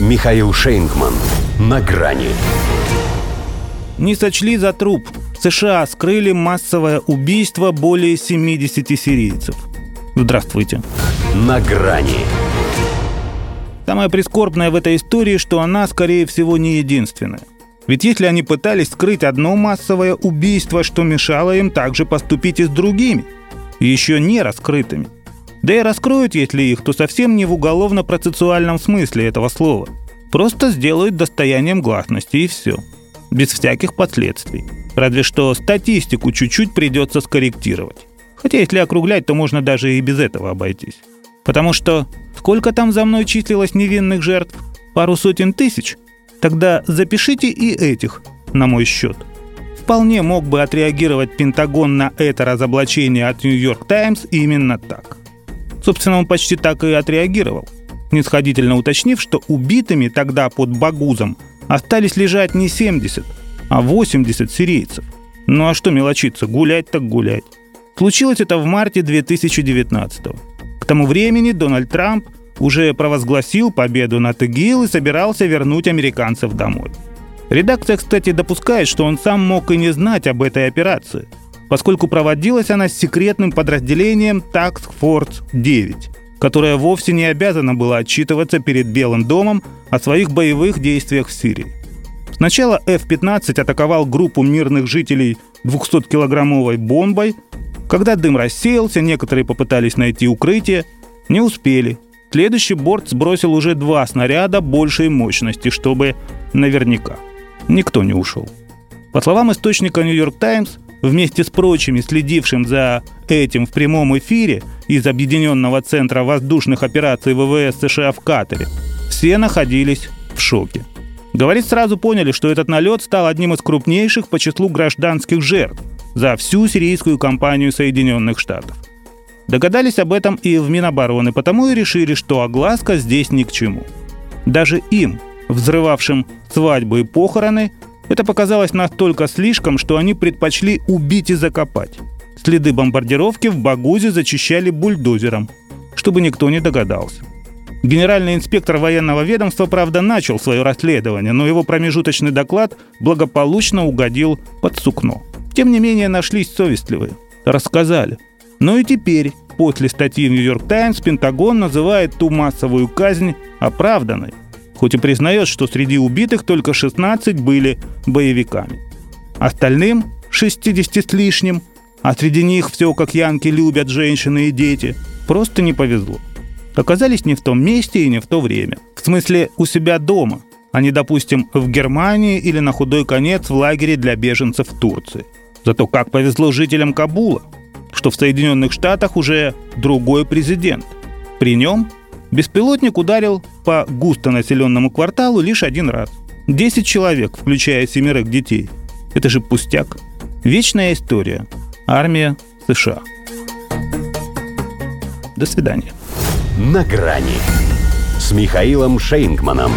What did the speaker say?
Михаил Шейнгман. На грани. Не сочли за труп. США скрыли массовое убийство более 70 сирийцев. Здравствуйте. На грани. Самое прискорбное в этой истории, что она, скорее всего, не единственная. Ведь если они пытались скрыть одно массовое убийство, что мешало им также поступить и с другими, еще не раскрытыми. Да и раскроют, если их, то совсем не в уголовно-процессуальном смысле этого слова. Просто сделают достоянием гласности и все. Без всяких последствий. Разве что статистику чуть-чуть придется скорректировать. Хотя если округлять, то можно даже и без этого обойтись. Потому что сколько там за мной числилось невинных жертв? Пару сотен тысяч? Тогда запишите и этих на мой счет. Вполне мог бы отреагировать Пентагон на это разоблачение от Нью-Йорк Таймс именно так. Собственно, он почти так и отреагировал, снисходительно уточнив, что убитыми тогда под Багузом остались лежать не 70, а 80 сирийцев. Ну а что мелочиться, гулять так гулять. Случилось это в марте 2019 -го. К тому времени Дональд Трамп уже провозгласил победу над ИГИЛ и собирался вернуть американцев домой. Редакция, кстати, допускает, что он сам мог и не знать об этой операции, поскольку проводилась она с секретным подразделением Task Force 9, которое вовсе не обязано было отчитываться перед Белым домом о своих боевых действиях в Сирии. Сначала F-15 атаковал группу мирных жителей 200-килограммовой бомбой. Когда дым рассеялся, некоторые попытались найти укрытие, не успели. Следующий борт сбросил уже два снаряда большей мощности, чтобы наверняка. Никто не ушел. По словам источника «Нью-Йорк Таймс», вместе с прочими следившим за этим в прямом эфире из Объединенного центра воздушных операций ВВС США в Катаре, все находились в шоке. Говорит, сразу поняли, что этот налет стал одним из крупнейших по числу гражданских жертв за всю сирийскую кампанию Соединенных Штатов. Догадались об этом и в Минобороны, потому и решили, что огласка здесь ни к чему. Даже им, взрывавшим свадьбы и похороны, это показалось настолько слишком, что они предпочли убить и закопать. Следы бомбардировки в Багузе зачищали бульдозером, чтобы никто не догадался. Генеральный инспектор военного ведомства, правда, начал свое расследование, но его промежуточный доклад благополучно угодил под сукно. Тем не менее, нашлись совестливые. Рассказали. Но и теперь, после статьи в «Нью-Йорк Таймс», Пентагон называет ту массовую казнь оправданной, хоть и признает, что среди убитых только 16 были боевиками. Остальным, 60 с лишним, а среди них все как янки любят женщины и дети, просто не повезло оказались не в том месте и не в то время. В смысле, у себя дома, а не, допустим, в Германии или на худой конец в лагере для беженцев в Турции. Зато как повезло жителям Кабула, что в Соединенных Штатах уже другой президент. При нем беспилотник ударил по густонаселенному кварталу лишь один раз. 10 человек, включая семерых детей. Это же пустяк. Вечная история. Армия США. До свидания на грани с Михаилом Шейнгманом.